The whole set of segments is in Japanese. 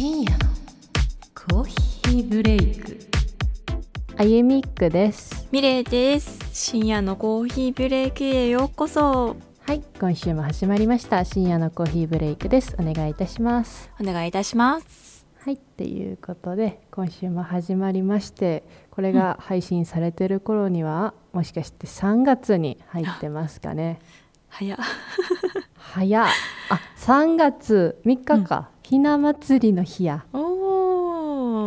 深夜のコーヒーブレイク。あゆみっくです。ミレイです。深夜のコーヒーブレイクへようこそ。はい今週も始まりました。深夜のコーヒーブレイクです。お願いいたします。お願いいたします。はいっていうことで今週も始まりましてこれが配信されてる頃には、もしかして3月に入ってますかね。早っ。早っ。あ3月3日か、ひな祭りの日や。おー。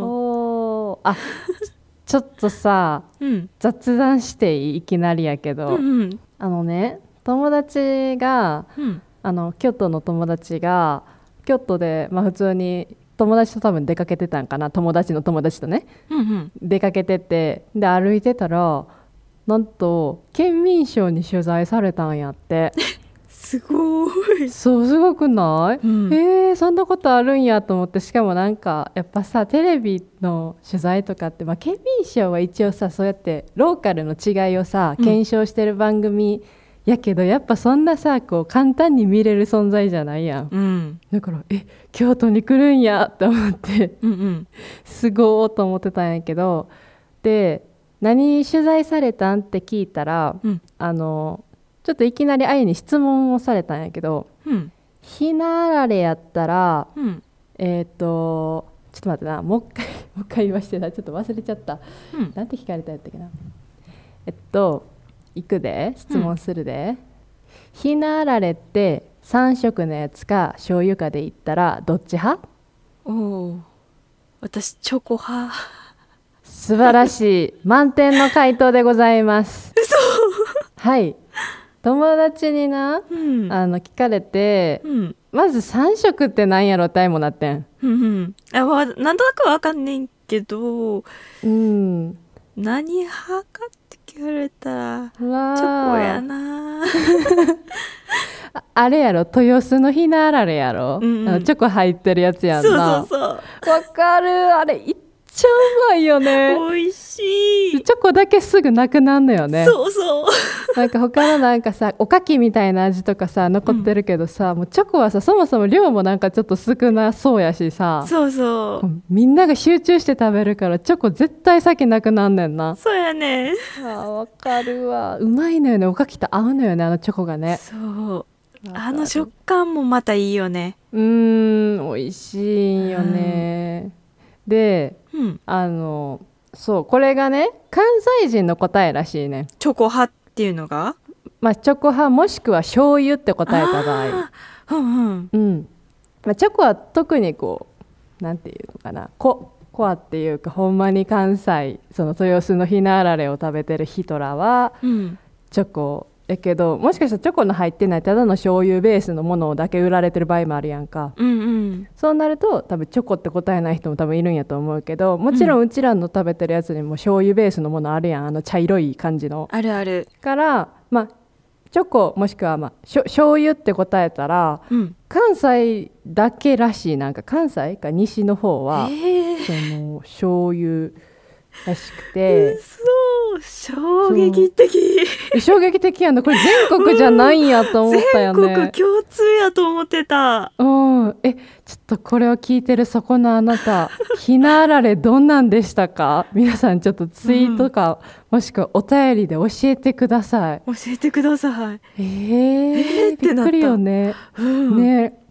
おー。あ ちょっとさうん。雑談していいいきなりやけど、うんうん。あのね友達がうん。あの京都の友達が京都で、まあ、普通に友達と多分出かけてたんかな。友達の友達とね。うんうん。出かけててで歩いてたらなんと県民賞に取材されたんやって すごい。そうすごくない、うん。えー、そんなことあるんやと思ってしかもなんかやっぱさテレビの取材とかって、まあ、県民賞は一応さそうやってローカルの違いをさうん。検証してる番組やけど、やっぱそんなさこう簡単に見れる存在じゃないやん。うん。だからえ京都に来るんやって思ってうんうん。すごーと思ってたんやけどで何取材されたんって聞いたらうん。あのちょっといきなりあゆに質問をされたんやけどうん。ひなあられやったらうん。えっ、とちょっと待ってなもう一回 もう一回言わしてなちょっと忘れちゃった。うん。なんて聞かれたんやったっけな。えっと行くで質問するで、ひなあられって3色のやつか醤油かで言ったらどっち派？おお私チョコ派。素晴らしい。満点の回答でございます。はい友達になうん。あの聞かれてうん。まず3色って何やろってもなってん。うんうん。あわなんとなくわかんねんけどうん。何派かって聞かれたらチョコやな。ああれやろ？豊洲のひなあられやろ、うんうん。あのチョコ入ってるやつやんそうなそうそう。わかる。あれいっちゃうまいよね。美味しい、チョコだけすぐなくなるのよね。そうそう。なんか他のなんかさおかきみたいな味とかさ残ってるけどさ、もうチョコはさそもそも量もなんかちょっと少なそうやしさ。そうそこうみんなが集中して食べるからチョコ絶対先なくなんねんな。うそうやね。あわかるわ。うまいのよね。おかきと合うのよねあのチョコがね。そう。あの食感もまたいいよね。うーん美味しいんよね、でうん。あのそうこれがね関西人の答えらしいね。チョコ派っていうのが？まあチョコ派もしくは醤油って答えた場合。うんうん。うん。まあ、チョコは特にこうなんていうのかな。ココアっていうかほんまに関西その豊洲のひなあられを食べてる人らはうん。チョコやけどもしかしたらチョコの入ってないただの醤油ベースのものだけ売られてる場合もあるやんか。うんうん。そうなると多分チョコって答えない人も多分いるんやと思うけどもちろんうちらの食べてるやつにも醤油ベースのものあるやん。あの茶色い感じの。あるある。からまあチョコもしくは、まあ、しょ醤油って答えたらうん。関西だけらしいなんか関西か西の方は、えその醤油らしくて衝撃的。衝撃的やんな。これ全国じゃないんやと思ったよ全国ね。共通やと思ってた。うん、えちょっとこれを聞いてるそこのあなた ひなあられどんなんでしたか？皆さんちょっとツイートか、もしくはお便りで教えてください。教えてください。えー、えーってなった。びっくりよね。うん。ね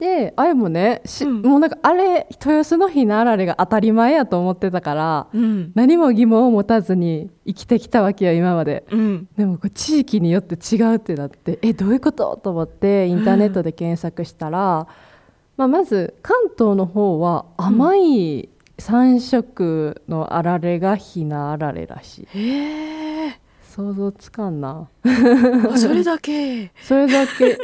であれもねし、うん。もうなんかあれ豊洲のひなあられが当たり前やと思ってたからうん。何も疑問を持たずに生きてきたわけよ今まで。うん。でもこう地域によって違うってなってえどういうこと？と思ってインターネットで検索したら、まあ、まず関東の方は甘い3色のあられがひなあられらしい。へえ想像つかんな。あそれだけ。それだけ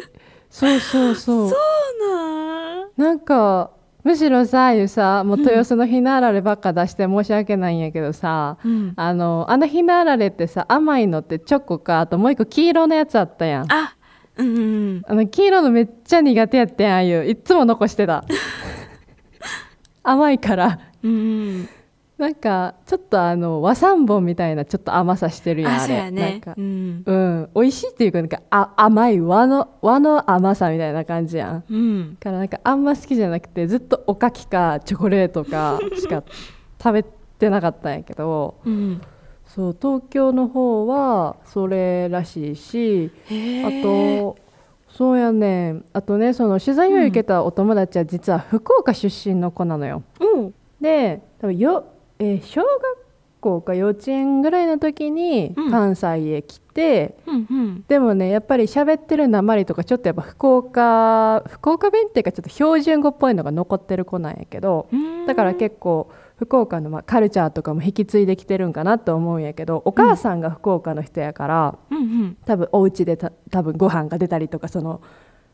そうそうそう。そうなん。なんかむしろさああいうさもう豊洲のひなあらればっか出して申し訳ないんやけどさ、うん。あのあのひなあられってさ甘いのってチョコかあともう一個黄色のやつあったやん。あうんうん。あの黄色のめっちゃ苦手やってんああいう。いっつも残してた。甘いから。うんうんなんかちょっとあの和三盆みたいなちょっと甘さしてるやんあれ。なんかうん。うん美味しいっていうかなんかあ甘い和の和の甘さみたいな感じやん。うん。だからなんかあんま好きじゃなくてずっとおかきかチョコレートかしか食べてなかったんやけどうん。そう東京の方はそれらしいしあとそうやねん。あとねその取材を受けたお友達は実は福岡出身の子なのよ。うん。で多分よ、えー小学校か幼稚園ぐらいの時にうん。関西へ来て、うんうん。でもねやっぱり喋ってる訛りとかちょっとやっぱ福岡福岡弁っていうかちょっと標準語っぽいのが残ってる子なんやけどだから結構福岡のまあカルチャーとかも引き継いできてるんかなと思うんやけどお母さんが福岡の人やから、うんうん。多分お家でた多分ご飯が出たりとかその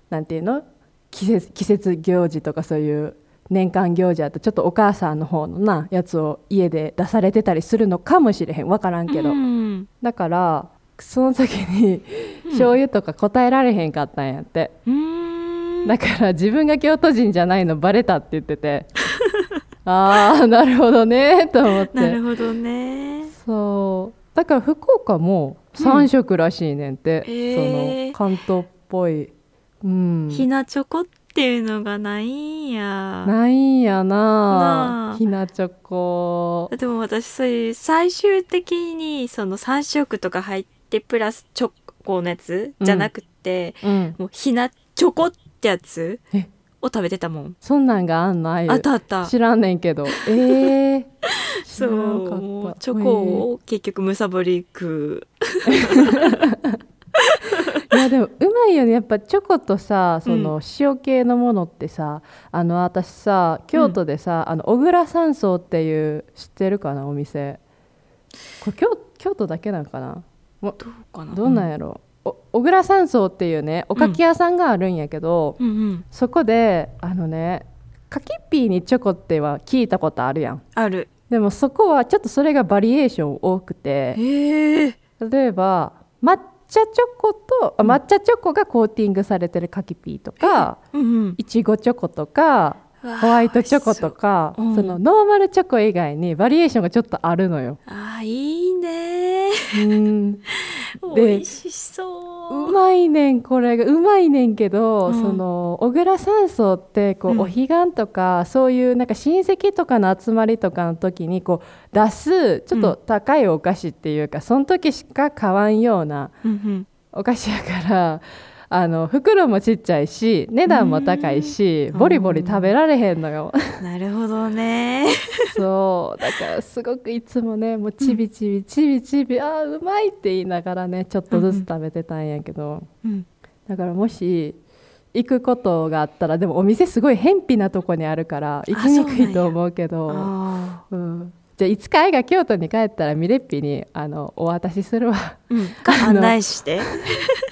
なんていうの？季節季節行事とかそういう年間行事あとちょっとお母さんの方のなやつを家で出されてたりするのかもしれへん。分からんけど、うん。だからその時に醤油とか答えられへんかったんやって、うん。だから自分が京都人じゃないのバレたって言ってて。ああなるほどねと思って。なるほどね。そう。だから福岡も3色らしいねんって、うん。その関東っぽい、うん、ひなチョコっていうのがないんや。ないんやな。ひなチョコでも私そういう最終的にその3色とか入ってプラスチョコのやつじゃなくて、うん。もうひなチョコってやつえ？を食べてたもん。そんなんがあんの？ああいうあったあった。知らんねんけど。ええー、そうチョコを結局むさぼり食う いやでもうまいよね。やっぱチョコとさその塩系のものってさ、あの私さ京都でさ、あの小倉山荘っていう知ってるかなお店。これ京京都だけなんかな？どうかな？どうなんやろ、お小倉山荘っていうねおかき屋さんがあるんやけど、うん。うんそこであのねかきピーにチョコっては聞いたことあるやん。ある。でもそこはちょっとそれがバリエーション多くて。例えば抹茶チョコと、あ抹茶チョコがコーティングされてるかきピーとかうんうん。いちごチョコとかホワイトチョコとかそう。うん。そのノーマルチョコ以外にバリエーションがちょっとあるのよ。あーいいね。うん。で美味しそううまいねんこれが。うまいねんけど、うん。その小倉山荘ってこう、うん。お彼岸とかそういうなんか親戚とかの集まりとかの時にこう出すちょっと高いお菓子っていうか、その時しか買わんようなうんうん。お菓子やからあの袋もちっちゃいし値段も高いしうん。ボリボリ食べられへんのよ。なるほどね。そう。だからすごくいつもねもうちびちびちびちび、あーうまいって言いながらねちょっとずつ食べてたんやけど、うんだからもし行くことがあったらでもお店すごい偏僻なとこにあるから行きにくいと思うけど。あうん、じゃあいつか愛が京都に帰ったらミレッピにあのお渡しするわ。ーうん。案内して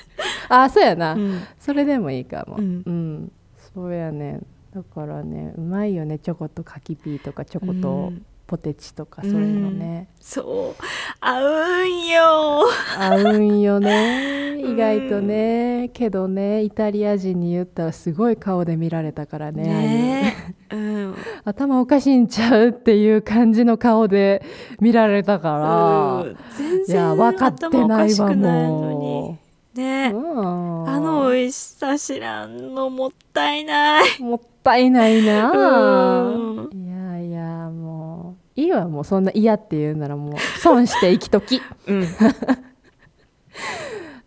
あそうやな、うん。それでもいいかも。ううん。ん、そうやね。だからねうまいよね。チョコと柿ピーとかチョコとうん。ポテチとかそういうのね、そう。合うんよ。合うんよね。意外とね。けどねイタリア人に言ったらすごい顔で見られたからねね。う。ん。頭おかしいんちゃうっていう感じの顔で見られたかうん。全らいや然分かってないわもにね。あの美味しさ知らんのもったいない。もったいないな。うん。いやいやもういいわもうそんな嫌って言うならもう損して生きとき。うん。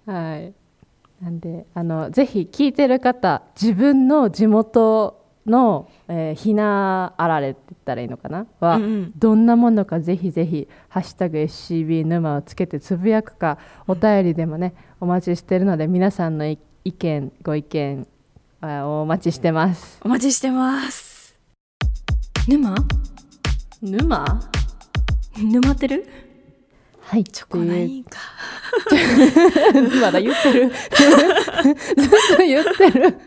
はい。なんであのぜひ聞いてる方自分の地元の、えーひなあられって言ったらいいのかな？は、うんうん。どんなものかぜひぜひ「ハッシュタグ #SCB 沼」をつけてつぶやくかお便りでもねお待ちしてるので皆さんのい意見ご意見あお待ちしてます。お待ちしてます。沼？沼？沼ってる？はい。チョコないんか。まだ言ってる。ずっと言ってる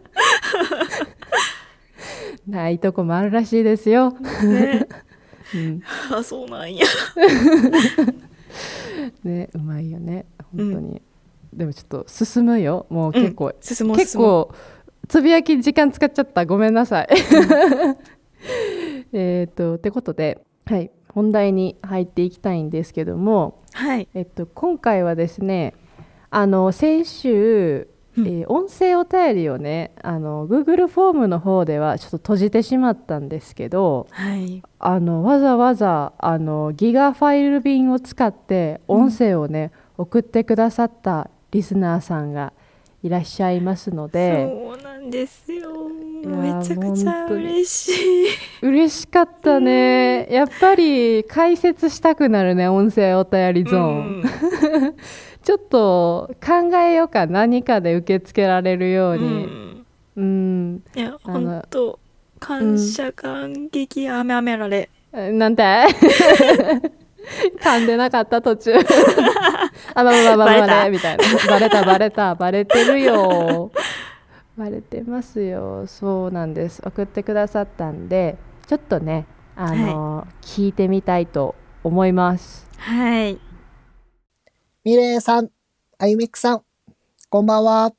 ないとこもあるらしいですよ、ね。うん。あそうなんや。ねうまいよね。本当に、でもちょっと進むよ。もう結構、進もう結構つぶやき時間使っちゃった。ごめんなさい。えっとってことではい。本題に入っていきたいんですけども、はい。えっと、今回はですねあの先週、うんえー音声お便りをねあの Google フォームの方ではちょっと閉じてしまったんですけどはい。あのわざわざあのギガファイル便を使って音声をね、送ってくださったリスナーさんがいらっしゃいますのでそうなんですよ。やめちゃくちゃ嬉しい。嬉しかったね。やっぱり解説したくなるね音声お便りゾーン、うんちょっと考えようか何かで受け付けられるよううにん。うん、いや本当感謝感激あめあめられなんて？噛んでなかった途中。あまあまあまあまあバレたまあねみたいなバレたバレたバレてるよバレてますよそうなんです送ってくださったんでちょっとねあの、聞いてみたいと思いますはいミレイさん、あゆみくさん、こんばんは。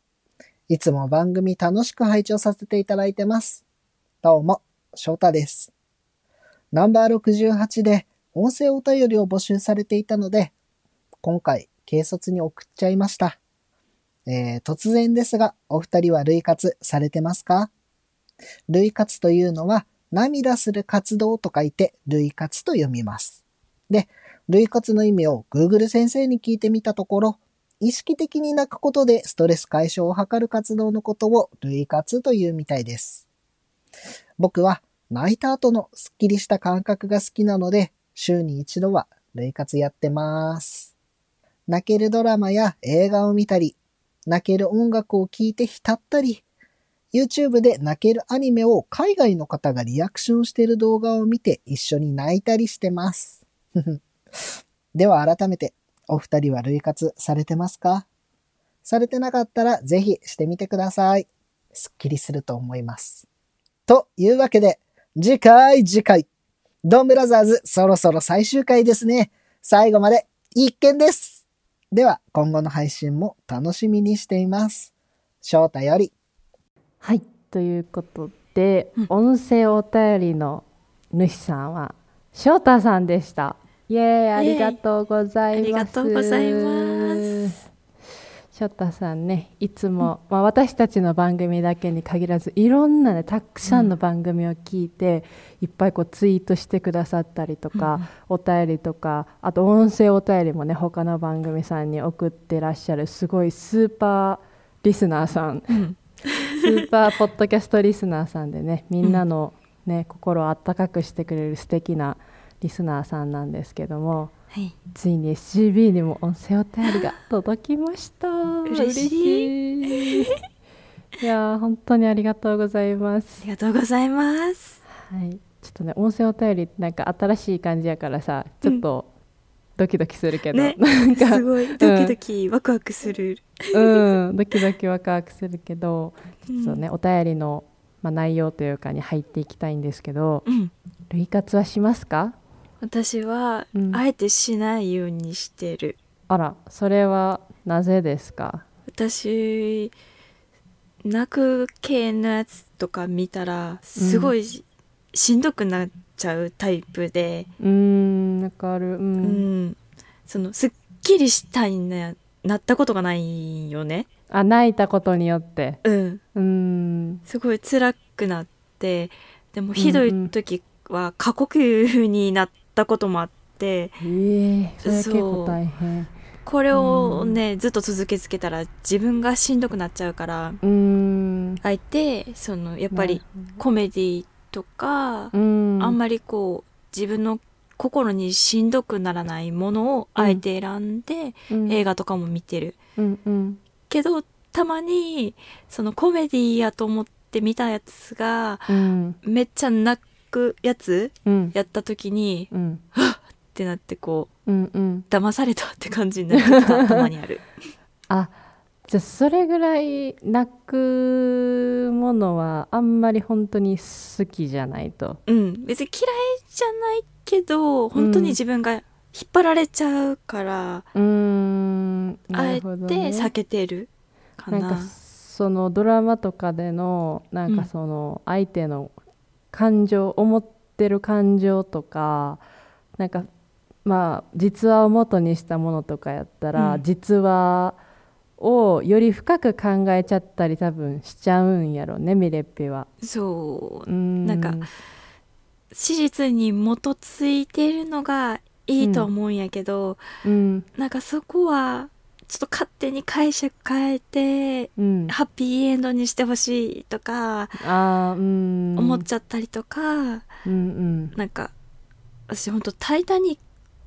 いつも番組楽しく拝聴させていただいてます。どうも、翔太です。ナンバー68で音声お便りを募集されていたので、今回、軽率に送っちゃいました。えー、突然ですが、お二人は類活されてますか？類活というのは、涙する活動と書いて、類活と読みます。で、類活の意味を Google 先生に聞いてみたところ、意識的に泣くことでストレス解消を図る活動のことを類活というみたいです。僕は泣いた後のスッキリした感覚が好きなので、週に一度は類活やってます。泣けるドラマや映画を見たり、泣ける音楽を聴いて浸ったり、YouTube で泣けるアニメを海外の方がリアクションしている動画を見て一緒に泣いたりしてます。では改めて、お二人は類活されてますか？されてなかったらぜひしてみてください。すっきりすると思います。というわけで、次回次回、ドンブラザーズそろそろ最終回ですね。最後まで一見です。では今後の配信も楽しみにしています。翔太より、はいということで、うん音声お便りの主さんは翔太さんでしたイエーイありがとうございます、ありがとうございます。翔太さんねいつも、まあ、私たちの番組だけに限らずいろんなねたくさんの番組を聞いて、いっぱいこうツイートしてくださったりとか、お便りとかあと音声お便りもね他の番組さんに送ってらっしゃるすごいスーパーリスナーさん。うん。スーパーポッドキャストリスナーさんでねみんなの、ね心をあったかくしてくれる素敵なリスナーさんなんですけどもはい。ついに SCB にも音声お便りが届きました。嬉しい。い。いやー本当にありがとうございます。ありがとうございます。はい。ちょっとね音声お便りなんか新しい感じやからさちょっとドキドキするけど、ね。なんかすごい。ドキドキワクワクする。うん、ドキドキワクワクするけど、うんちょっとね、お便りの、まあ、内容というかに入っていきたいんですけど、うん。類活はしますか？私はうんあえてしないようにしてるあら、それはなぜですか？私泣く系のやつとか見たらすごいし,、んどくなっちゃうタイプで、うーん、わかる。う。うんん、そのすっきりしたいななったことがないよね。あ、泣いたことによって。うん、うーん。すごい辛くなってでもひどい時は過呼吸になったこともあってええそれは結構大変。これをね、ずっと続けつけたら自分がしんどくなっちゃうからうーん。あえてそのやっぱりコメディとか、うん。あんまりこう自分の心にしんどくならないものをあえて選んで、うん映画とかも見てるうんうん。けどたまにそのコメディやと思って見たやつがうん。めっちゃ泣くやつうん。やった時にうん。ってなってこううんうん。騙されたって感じになるたまにある あじゃあそれぐらい泣くものはあんまり本当に好きじゃないと。うん別に嫌いじゃないけど本当に自分が引っ張られちゃうから、うーんあえて避けてるかななんかそのドラマとかでのなんかその相手の感情思ってる感情とかなんかまあ実話を元にしたものとかやったら、うん。実話をより深く考えちゃったり多分しちゃうんやろねミレッピは。そう。うん。なんか史実に基づいてるのがいいと思うんやけど、うん。なんかそこはちょっと勝手に解釈変えてうん、ハッピーエンドにしてほしいとかあーうん。思っちゃったりとか、うんうん。なんか私ほんと「タイタニッ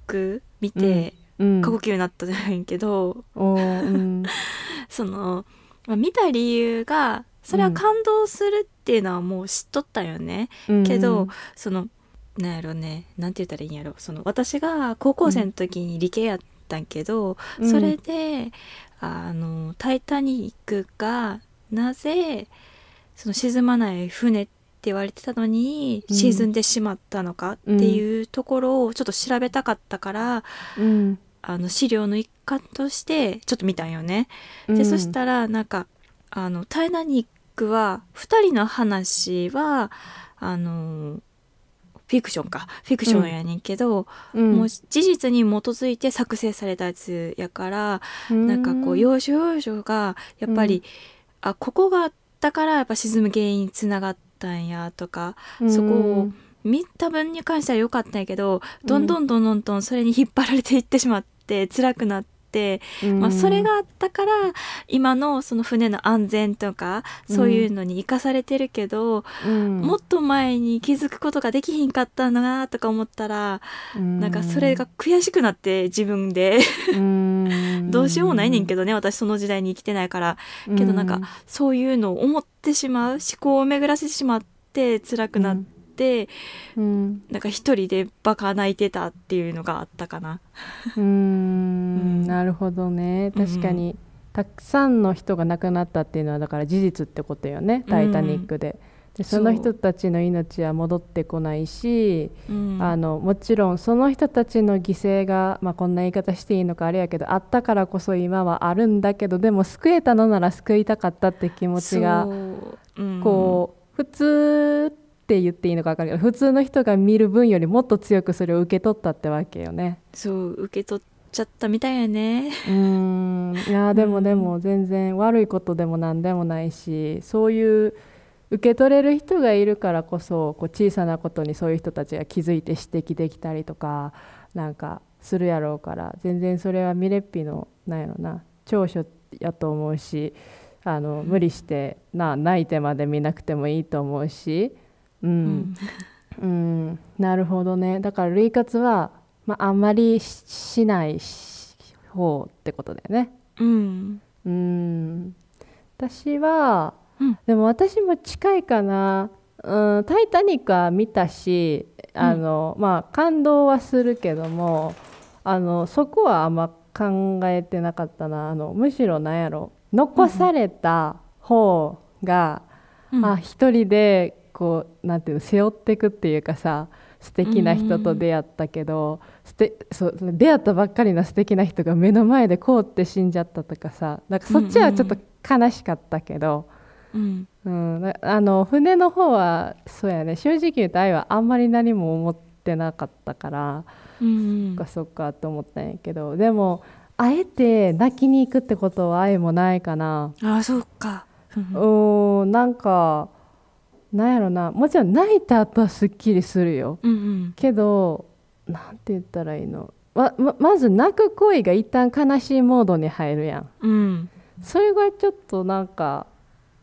ク」見てうん。過呼吸になったじゃないけど、うん。その、まあ、見た理由がそれは感動するっていうのはもう知っとったよね、うん。けどそのなんやろねなんて言ったらいいんやろ。その私が高校生の時に理系やったんけど、うん。それであの「タイタニック」がなぜその沈まない船って言われてたのにうん。沈んでしまったのかっていうところをちょっと調べたかったから、うん。あの資料の一環としてちょっと見たんよね。うん。でそしたらなんかあの「タイタニック」は2人の話はあのフィクションか。フィクションやねんけど、うん。もう事実に基づいて作成されたやつやから、うん。なんかこう要所要所がやっぱり、あここがあったからやっぱ沈む原因につながったんやとかそこを見た分に関しては良かったんやけどどんどんどんどんどんそれに引っ張られていってしまって辛くなって、まあ、それがあったから今のその船の安全とかそういうのに生かされてるけど、うん。もっと前に気づくことができひんかったのなとか思ったら、なんかそれが悔しくなって自分で。うん。どうしようもないねんけどね私その時代に生きてないから。けどなんかそういうのを思ってしまう思考を巡らせてしまって辛くなって、うん。なんか一人でバカ泣いてたっていうのがあったかな。うーん。なるほどね。確かに、たくさんの人が亡くなったっていうのはだから事実ってことよね「タイタニックで」でその人たちの命は戻ってこないし、うん。あのもちろんその人たちの犠牲が、まあ、こんな言い方していいのかあれやけどあったからこそ今はあるんだけどでも救えたのなら救いたかったって気持ちがうん。こう普通って言っていいのか分かるけど普通の人が見る分よりもっと強くそれを受け取ったってわけよね。そう受け取っちゃったみたいやね。うーんいやでもでも全然悪いことでも何でもないしそういう受け取れる人がいるからこそこう小さなことにそういう人たちが気づいて指摘できたりとかなんかするやろうから全然それはミレッピのなんやろな長所やと思うしあの無理してな泣いてまで見なくてもいいと思うし、うん。うん、なるほどね。だから類活は、まあ、あんまりししないし方ってことだよね。うん。うん。私は、うん。でも私も近いかな「うん、タイタニック」は見たしあの、まあ感動はするけどもあのそこはあんま考えてなかったな。あのむしろなんやろ。残された方が、うん。あ一人でこうなんていうの背負っていくっていうかさ素敵な人と出会ったけど、すてそう出会ったばっかりの素敵な人が目の前で凍って死んじゃったとかさなんかそっちはちょっと悲しかったけど、うんうん。なあの船の方はそうやね。正直言うと愛はあんまり何も思ってなかったから、うんそっかそっかと思ったんやけどでもあえて泣きに行くってことは愛もないかな。ああそうか。うーんなんかなんやろな。もちろん泣いた後はすっきりするよ。うんうん。けどなんて言ったらいいの。まままず泣く行為が一旦悲しいモードに入るやん。うん。それがちょっとなんか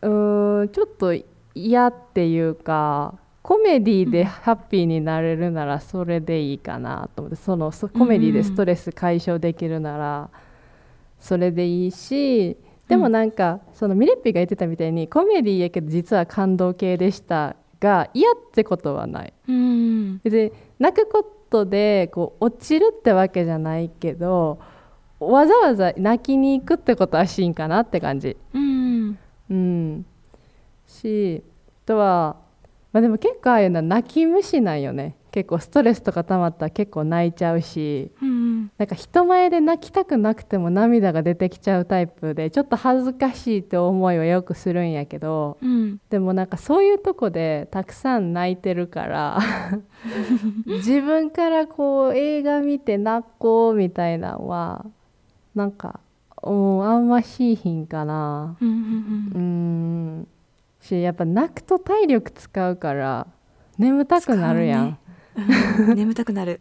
うーんちょっと嫌っていうかコメディでハッピーになれるならそれでいいかなと思って。そのそコメディでストレス解消できるならそれでいいしでもなんかそのミレッピが言ってたみたいにコメディやけど実は感動系でしたが嫌ってことはない。うん。別に泣くことでこう落ちるってわけじゃないけどわざわざ泣きに行くってことはしんかなって感じ。うん。うん。しあとは、まあ、でも結構ああいうのは泣き虫なんよね結構ストレスとか溜まったら結構泣いちゃうしうんうん。なんか人前で泣きたくなくても涙が出てきちゃうタイプでちょっと恥ずかしいって思いはよくするんやけどうん。でもなんかそういうとこでたくさん泣いてるから 自分からこう映画見て泣こうみたいなのはなんか、うん、あんましいひんかな。うんうんうん。しやっぱ泣くと体力使うから眠たくなるやん、うん。眠たくなる。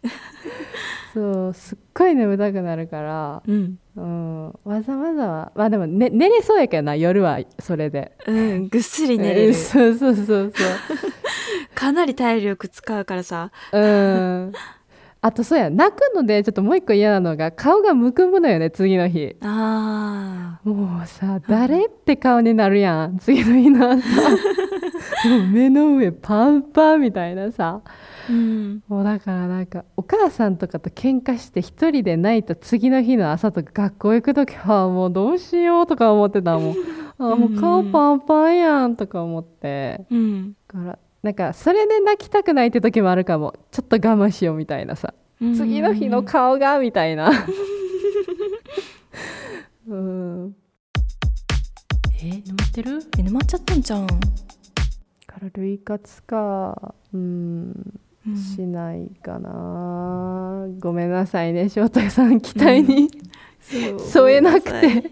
そうすっごい眠たくなるから、うん。うん、わざわざはまあでも、ね、寝れそうやけどな夜はそれで。うん。ぐっすり寝れる。うん。そうそうそうかなり体力使うからさ。そううん。あとそうや泣くのでちょっともう一個嫌なのが顔がむくむのよね次の日。あもうさ誰って顔になるやん次の日の朝。もう目の上パンパンみたいなさ。ーうん。もうだからなんかお母さんとかと喧嘩して一人で泣いた次の日の朝とか学校行く時はもうどうしようとか思ってたもん。あもう顔パンパンやんとか思って。うん。だからなんかそれで泣きたくないって時もあるかも。ちょっと我慢しようみたいなさ。次の日の顔がみたいな。うん。え沼ってる？え沼っちゃったんじゃん、から類活か。うんうんしないかな。ごめんなさいね翔太さん期待に、そう添えなくて。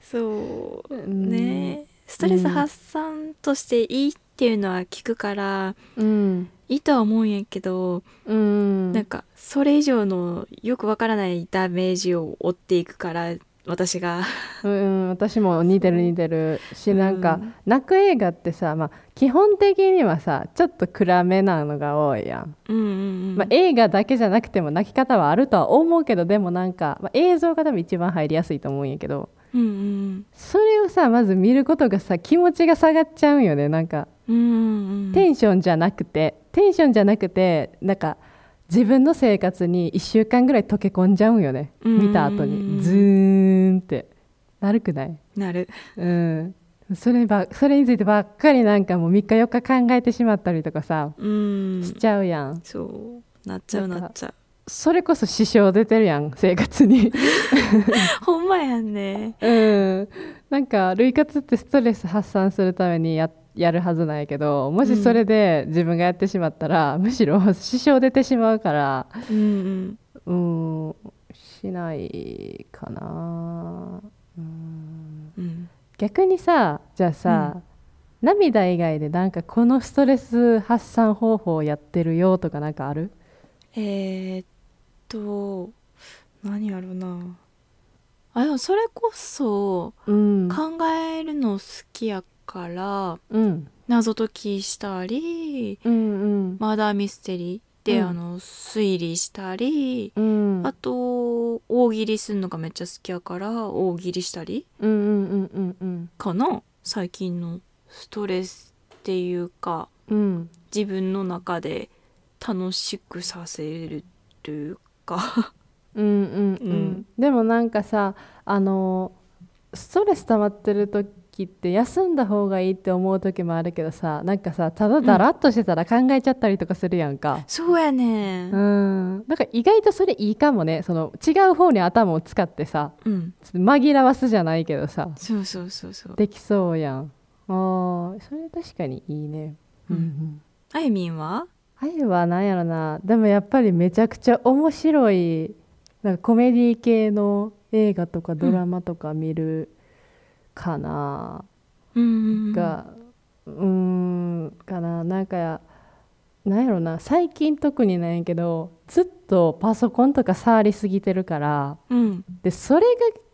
そう。う。ん。ねストレス発散としていいっていうのは聞くから、うん。いいとは思うんやけど、うん。なんかそれ以上のよくわからないダメージを負っていくから私が。うん、私も似てる似てる。しなんか、うん。泣く映画ってさ、まあ、基本的にはさちょっと暗めなのが多いやん、うんうんうん、まあ、映画だけじゃなくても泣き方はあるとは思うけどでもなんか、まあ、映像が多分一番入りやすいと思うんやけど。うんうんそれをさまず見ることがさ気持ちが下がっちゃうんよねなんか。うんうんうんテンションじゃなくて。テンションじゃなくてなんか自分の生活に1週間ぐらい溶け込んじゃうんよねうん。見た後に。ズーンってなるくない？なる。うん。そればそれについてばっかりなんかもう3日4日考えてしまったりとかさ、うん。しちゃうやん。そう。なっちゃうなっちゃう。それこそ支障出てるやん生活に。ほんまやんね。うん。なんか類活ってストレス発散するためにややるはずなんやけどもしそれで自分がやってしまったら、むしろ支障出てしまうから。うんうん。うんしないかな。うん。うん逆にさじゃあさ、涙以外でなんかこのストレス発散方法やってるよとかなんかある？えー、っと何やろうな。あでもそれこそうん。考えるの好きやからうん。謎解きしたりうんうん。マーダーミステリーで、うん。あの推理したり、うん。あと大喜利するのがめっちゃ好きやから大喜利したりうんうんうん最近のストレスっていうかうん。自分の中で楽しくさせるというか。うんうんうん。うん。でもなんかさあのストレス溜まってる時って休んだ方がいいって思う時もあるけどさなんかさただだらっとしてたら考えちゃったりとかするやんか、そうやねうん、なんか意外とそれいいかもね。その違う方に頭を使ってさうん。紛らわすじゃないけどさ。そうそうそうそう。できそうやん。あーそれ確かにいいね。うんうん。あゆみんは？あゆはなんやろな。でもやっぱりめちゃくちゃ面白いなんかコメディ系の映画とかドラマとか見るかな、うんがうーんかな。なんかなんやろな。最近特になんやけどずっとパソコンとか触りすぎてるからうん。でそれが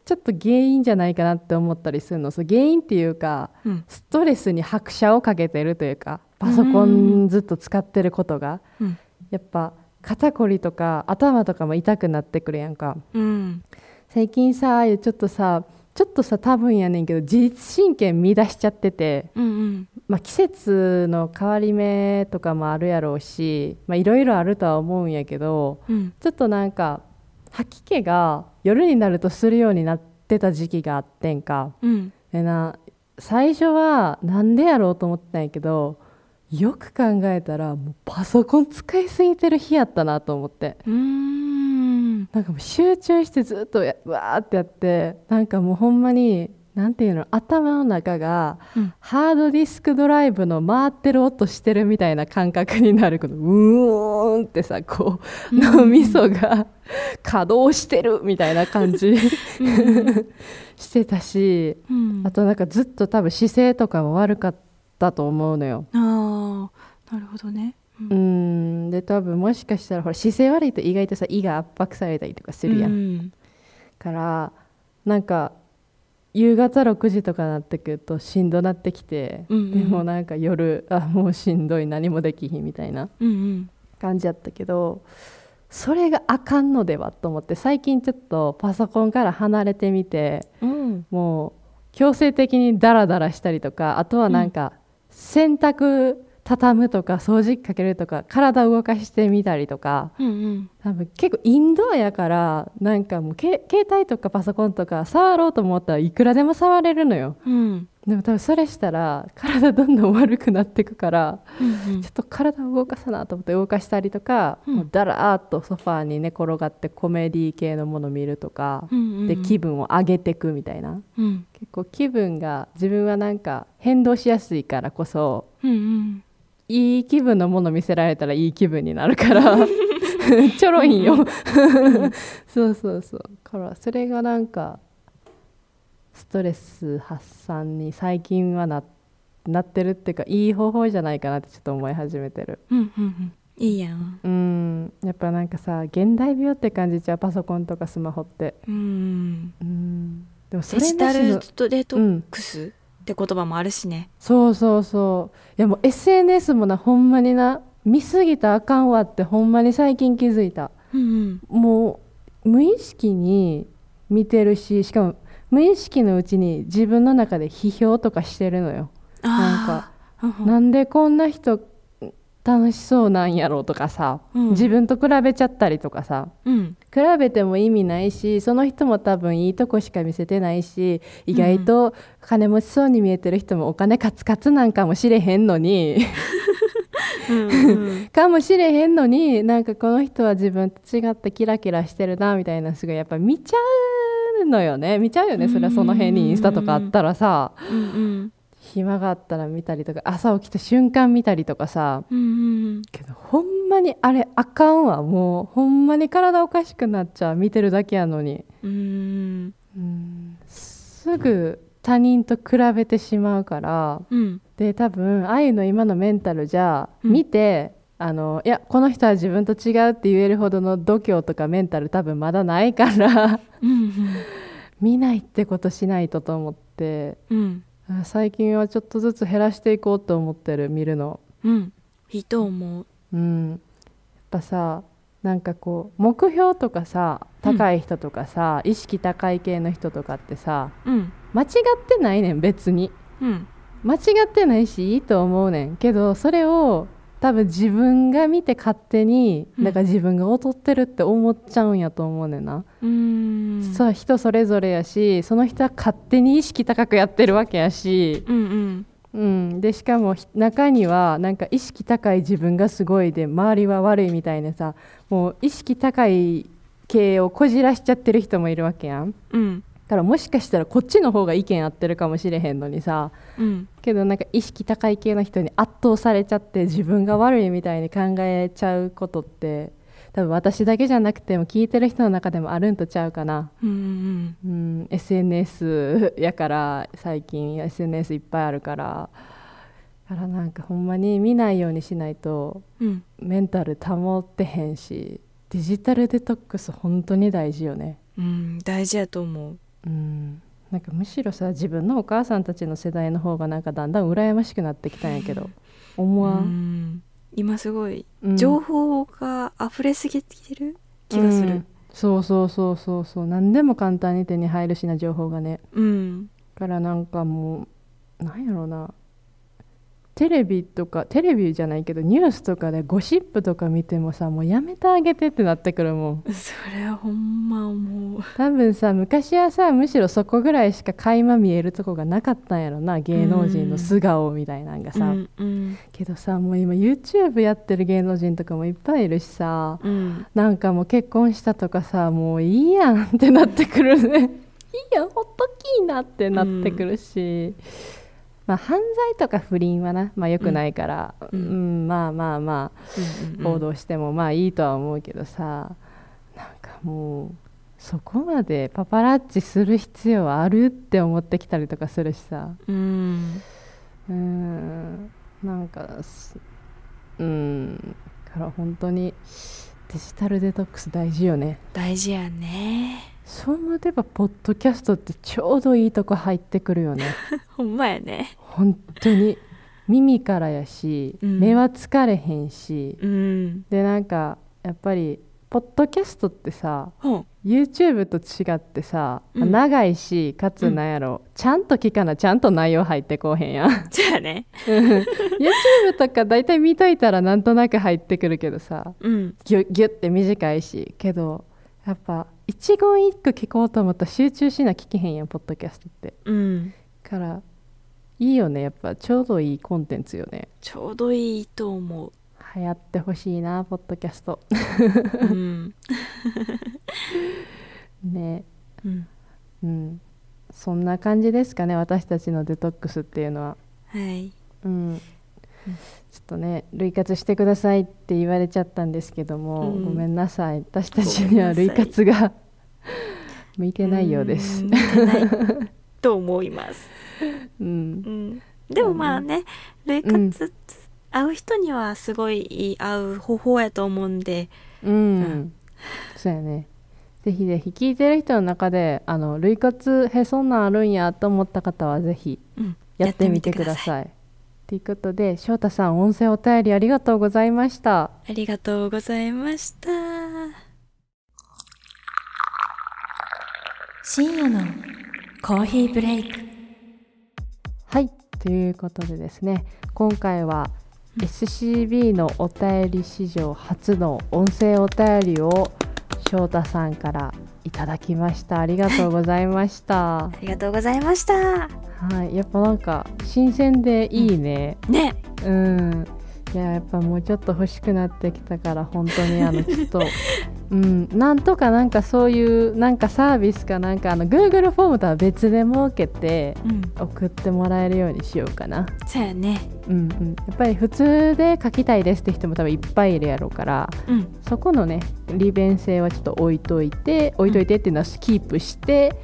ちょっと原因じゃないかなって思ったりするの。そう原因っていうかうん。ストレスに拍車をかけてるというかパソコンずっと使ってることが、うん。やっぱ肩こりとか頭とかも痛くなってくるやんか。うん。最近さちょっとさちょっとさ多分やねんけど自律神経乱しちゃってて、うんうん。まあ、季節の変わり目とかもあるやろうしまあいろいろあるとは思うんやけどうん。ちょっとなんか吐き気が夜になるとするようになってた時期があってんか。うん。でな最初はなんでやろうと思ってたんやけどよく考えたらもうパソコン使いすぎてる日やったなと思って。うーんなんかもう集中してずっとやわーってやってなんかもうほんまになんていうの頭の中がうん。ハードディスクドライブの回ってる音してるみたいな感覚になるこのうーんってさこう脳みそが稼働してるみたいな感じ。してたしうん。あとなんかずっと多分姿勢とかも悪かったと思うのよ。あーなるほどねうん。うん。で多分もしかしたらほら姿勢悪いと意外とさ胃が圧迫されたりとかするやん。うん。からなんか夕方6時とかなってくるとしんどなってきて、うんうんでもなんか夜あもうしんどい何もできひんみたいなうんうん。感じやったけどそれがあかんのではと思って最近ちょっとパソコンから離れてみてうん。もう強制的にダラダラしたりとかあとはなんか洗濯畳むとか掃除機かけるとか体を動かしてみたりとかうんうん。多分結構インドアやからなんかもうけ携帯とかパソコンとか触ろうと思ったらいくらでも触れるのよ。うん。でも多分それしたら体どんどん悪くなっていくからうんちょっと体を動かさなと思って動かしたりとか、うん。もうだらーっとソファーに寝転がってコメディ系のもの見るとか、うんで気分を上げていくみたいな。うん。結構気分が自分はなんか変動しやすいからこそうんうんいい気分のもの見せられたらいい気分になるから ちょろいんよ。そうそうそう。からそれがなんかストレス発散に最近はななってるっていうかいい方法じゃないかなってちょっと思い始めてる。うんうんうん。いいやん。うん。やっぱなんかさ現代病って感じちゃうパソコンとかスマホって。うん。うん。でもそれデジタルトデトックス？って言葉もあるしね。そうそうそう。いやもう SNS もなほんまにな見すぎたらあかんわってほんまに最近気づいた。うんもう無意識に見てるししかも無意識のうちに自分の中で批評とかしてるのよ。なんかかなんでこんな人楽しそうなんやろうとかさ、うん。自分と比べちゃったりとかさうん。比べても意味ないしその人も多分いいとこしか見せてないし意外と金持ちそうに見えてる人もお金カツカツなんかもしれへんのにうん かもしれへんのになんかこの人は自分と違ってキラキラしてるなみたいなすごいやっぱ見ちゃうのよね。見ちゃうよねそれはその辺にインスタとかあったらさ。うんうん暇があったら見たりとか朝起きた瞬間見たりとかさうんうんけどほんまにあれあかんわもうほんまに体おかしくなっちゃう見てるだけやのに。うんうんすぐ他人と比べてしまうからうん。で多分あゆの今のメンタルじゃうん。見て、あのいやこの人は自分と違うって言えるほどの度胸とかメンタル多分まだないから。うん 見ないってことしないとと思って。うん。あ最近はちょっとずつ減らしていこうと思ってる見るの。うん。いいと思う。うん、やっぱさなんかこう目標とかさ高い人とかさ、意識高い系の人とかってさうん。間違ってないねん別に。うん。間違ってないしいいと思うねん。けどそれを多分自分が見て勝手にうん。なんか自分が劣ってるって思っちゃうんやと思うねんな、うん。そう人それぞれやしその人は勝手に意識高くやってるわけやし、うんうん。うん、でしかもひ中にはなんか意識高い自分がすごいで周りは悪いみたいなさもう意識高い系をこじらしちゃってる人もいるわけやん。うん。だからもしかしたらこっちの方が意見合ってるかもしれへんのにさうん。けどなんか意識高い系の人に圧倒されちゃって自分が悪いみたいに考えちゃうことって多分私だけじゃなくても聞いてる人の中でもあるんとちゃうかな、うんうん、SNS やから最近 SNS いっぱいあるから。だからなんかほんまに見ないようにしないとうん。メンタル保ってへんしデジタルデトックス本当に大事よね。うん大事やと思ううん。なんかむしろさ自分のお母さんたちの世代の方がなんかだんだん羨ましくなってきたんやけど思わ、うん。ん今すごいうん。情報が溢れすぎてきてる？気がする。うん。そうそうそうそうそう。何でも簡単に手に入るしな情報がね。うん。だからなんかもうなんやろうなテレビとかテレビじゃないけどニュースとかでゴシップとか見てもさもうやめてあげてってなってくるもん。それはほんま思う。多分さ昔はさむしろそこぐらいしか垣間見えるとこがなかったんやろな芸能人の素顔みたいなんがさ、うんうん。けどさもう今 YouTube やってる芸能人とかもいっぱいいるしさうん。なんかもう結婚したとかさもういいやんってなってくるね。いいやんほっときいなってなってくるし、まあ犯罪とか不倫はな、まあ、よくないから、ううん。んまあまあまうんあ報道してもまあいいとは思うけどさなんかもうそこまでパパラッチする必要あるって思ってきたりとかするしさ。うん。うーん。なんかすうん。だから本当にデジタルデトックス大事よね。大事やねそう思えばポッドキャストってちょうどいいとこ入ってくるよね。ほんまやね。本当に。耳からやし、うん。目は疲れへんし。うん。でなんかやっぱりポッドキャストってさほう YouTube と違ってさ、うん。長いしかつなんやろ、ちゃんと聞かなちゃんと内容入ってこうへんやん。じゃあね。YouTube とか大体見といたらなんとなく入ってくるけどさうん。ギュギュって短いしけどやっぱ一言一句聞こうと思ったら集中しな聞けへんやんポッドキャストって。うん。からいいよね。やっぱちょうどいいコンテンツよね。ちょうどいいと思う。流行ってほしいなポッドキャスト。うん。ね。うん。うん。そんな感じですかね私たちのデトックスっていうのは。はい。うんちょっとね類活してくださいって言われちゃったんですけども、うん。ごめんなさい。私たちには類活が向いてないようです。と思います、うん。うん、でもまあね類活会う人にはすごい合う方法やと思うんで。うん、んそうやね。ぜひぜひ聞いてる人の中であの類活へそんなんあるんやと思った方はぜひうん。やってみてくださいということで翔太さん音声お便りありがとうございました。ありがとうございました。深夜のコーヒーブレイク。はいということでですね今回は SCB のお便り史上初の音声お便りを翔太さんからいただきました。ありがとうございました。ありがとうございましたはい。やっぱなんか新鮮でいいね。ね。うん。いややっぱもうちょっと欲しくなってきたから本当にあのちょっと うん。なんとかなんかそういうなんかサービスかなんかあの Google フォームとは別で設けてうん。送ってもらえるようにしようかな。そうやね。うんうん。やっぱり普通で書きたいですって人も多分いっぱいいるやろうからうん。そこのね利便性はちょっと置いといて置いといてっていうのはキープして、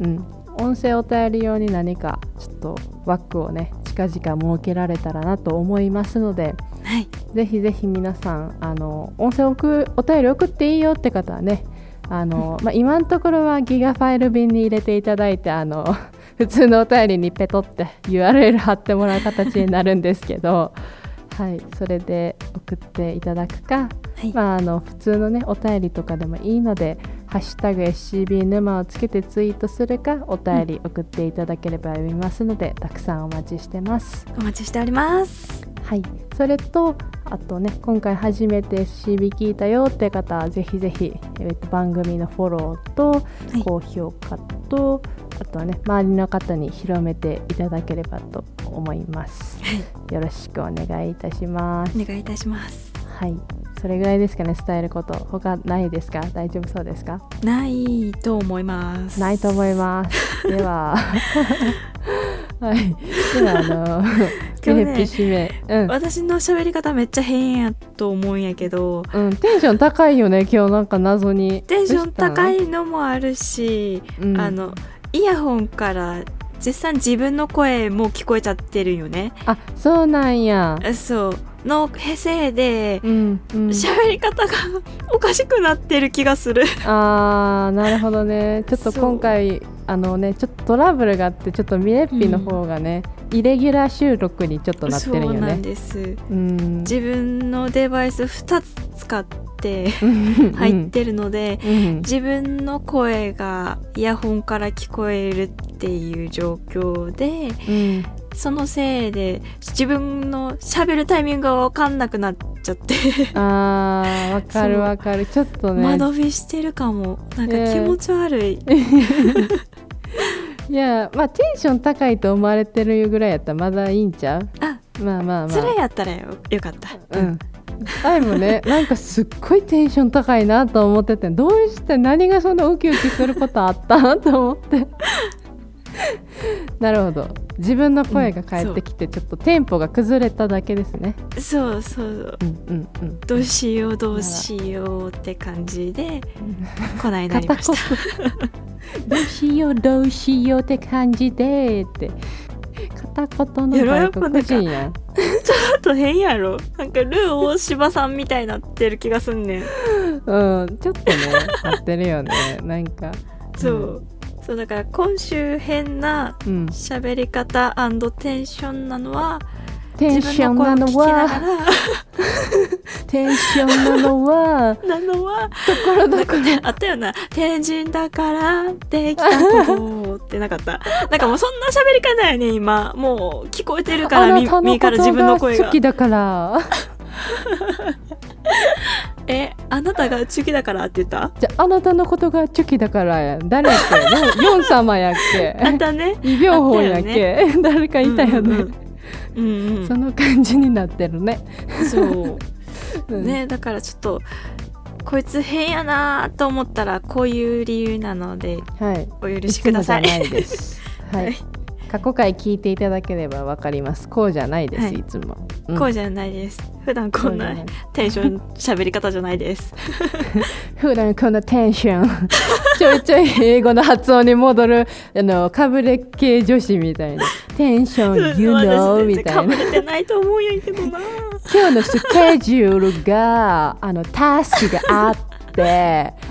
うん、音声お便り用に何かちょっと枠をね近々設けられたらなと思いますのではい。ぜひぜひ皆さんあの音声送お便り送っていいよって方はねあの、まあ、今のところはギガファイル便に入れていただいてあの 普通のお便りにペトって URL 貼ってもらう形になるんですけど、はい、それで送っていただくか、はい。まあ、あの普通のねお便りとかでもいいので「ハッシュタグ #SCB 沼」をつけてツイートするかお便り送っていただければ読みますので、たくさんお待ちしてます。お待ちしております。はい、それとあとね今回初めて CB 聞いたよって方はぜひぜひ、えーと番組のフォローとい。高評価と、あとはね周りの方に広めていただければと思います。よろしくお願いいたします。お願いいたします。はい、それぐらいですかね伝えること。他ないですか？大丈夫そうですか？ないと思います。ないと思います。では。はい。ではあの 今日ね締め。うん。私の喋り方めっちゃ変やと思うんやけど。うん、テンション高いよね今日なんか謎に。テンション高い、いのもあるし、うん。あのイヤホンから実際自分の声も聞こえちゃってるよね。あそうなんや。そうのせいでうんうん。喋り方がおかしくなってる気がする。あーなるほどね。ちょっと今回あのねちょっとトラブルがあってちょっとミレッピの方がね、イレギュラー収録にちょっとなってるんよそうなんねです。うん。自分のデバイス2つ使ってうん。入ってるので、うん。自分の声がイヤホンから聞こえるっていう状況でうんそのせいで自分の喋るタイミングが分かんなくなっちゃって。あーわかるわかる。ちょっとね。間延びしてるかも。なんか気持ち悪い、いやまあテンション高いと思われてるぐらいやったらまだいいんちゃう？あまあまあまあ。それやったらよよかった。うん。愛もねなんかすっごいテンション高いなと思っててどうして何がそんなウキウキすることあったと思って。なるほど自分の声が返ってきてちょっとテンポが崩れただけですね。そうそうう。んうんうん。どうしようどうしようって感じでこないなりました。どうしようどうしようって感じでって。片言の外国人やん。ちょっと変やろ。なんかルー大柴さんみたいになってる気がすんねん。うんちょっとね合ってるよね。なんか。そう、そうだから今週変なうん。喋り方テンションなのはテンションなのはらテンションなのはなのはところどこなんかねあったよな「天神だからできた子」ってなかった。なんかもうそんな喋り方やね今。もう聞こえてるから耳から自分の声が好きだから えあなたがチュキだからって言った？じゃああなたのことがチュキだからや誰やっけ？ヨン 様やっけ？あんたね。イ・ビョンホンやっけ、誰かいたよね、うんうんうん。その感じになってるね、そう。うん。ねだからちょっとこいつ変やなと思ったらこういう理由なのではい。お許しくださいつもじゃないです。はい、はい過去回聞いていただければわかります。こうじゃないです、はい。い、つも、こうじゃないです。普段こんなテンション喋り方じゃないです。普段このテンション。ちょいちょい英語の発音に戻るあのかぶれ系女子みたいな。テンション You know みたいな。かぶれてないと思うんやけどな。今日のスケジュールがあのタスクがあって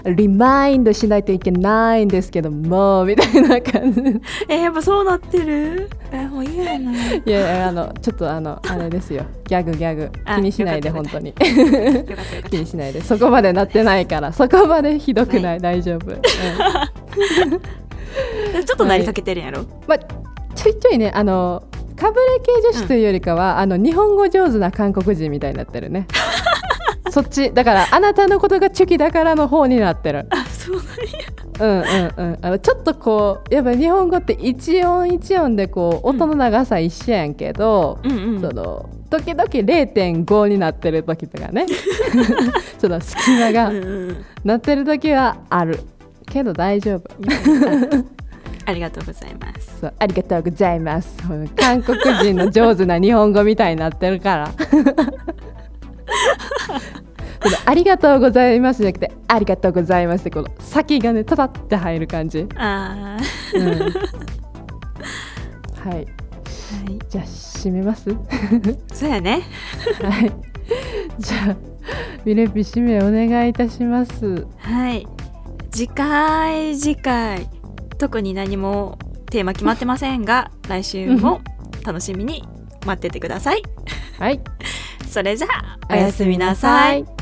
リマインドしないといけないんですけどもみたいな感じ。えやっぱそうなってる？えもう嫌やな。いやいやあのちょっとあのあれですよ。ギャグギャグ。あ気にしないで本当に。気にしないで。そこまでなってないから。そこまでひどくない、大丈夫、うん。ちょっとなりかけてるんやろ、まあ、ちょいちょいねあのかぶれ系女子というよりかは、あの日本語上手な韓国人みたいになってるね そっち。だからあなたのことがチュキだからの方になってる。あそうなんや。うんうんうん。あのちょっとこうやっぱ日本語って一音一音でこう音の長さ一緒やんけど、うんうん。その時々0.5になってる時とかね。その隙間がうんうん。なってる時はある。けど大丈夫。ありがとうございます。そうありがとうございます。韓国人の上手な日本語みたいになってるからありがとうございますじゃなくてありがとうございますってこの先がねたたって入る感じ、うん、あはい。ーはい。じゃあ締めます？そうやね。はい。じゃあミレピ締めお願いいたします。はい。次回次回特に何もテーマ決まってませんが来週も楽しみに待っててください。はいそれじゃあおやすみなさい。い。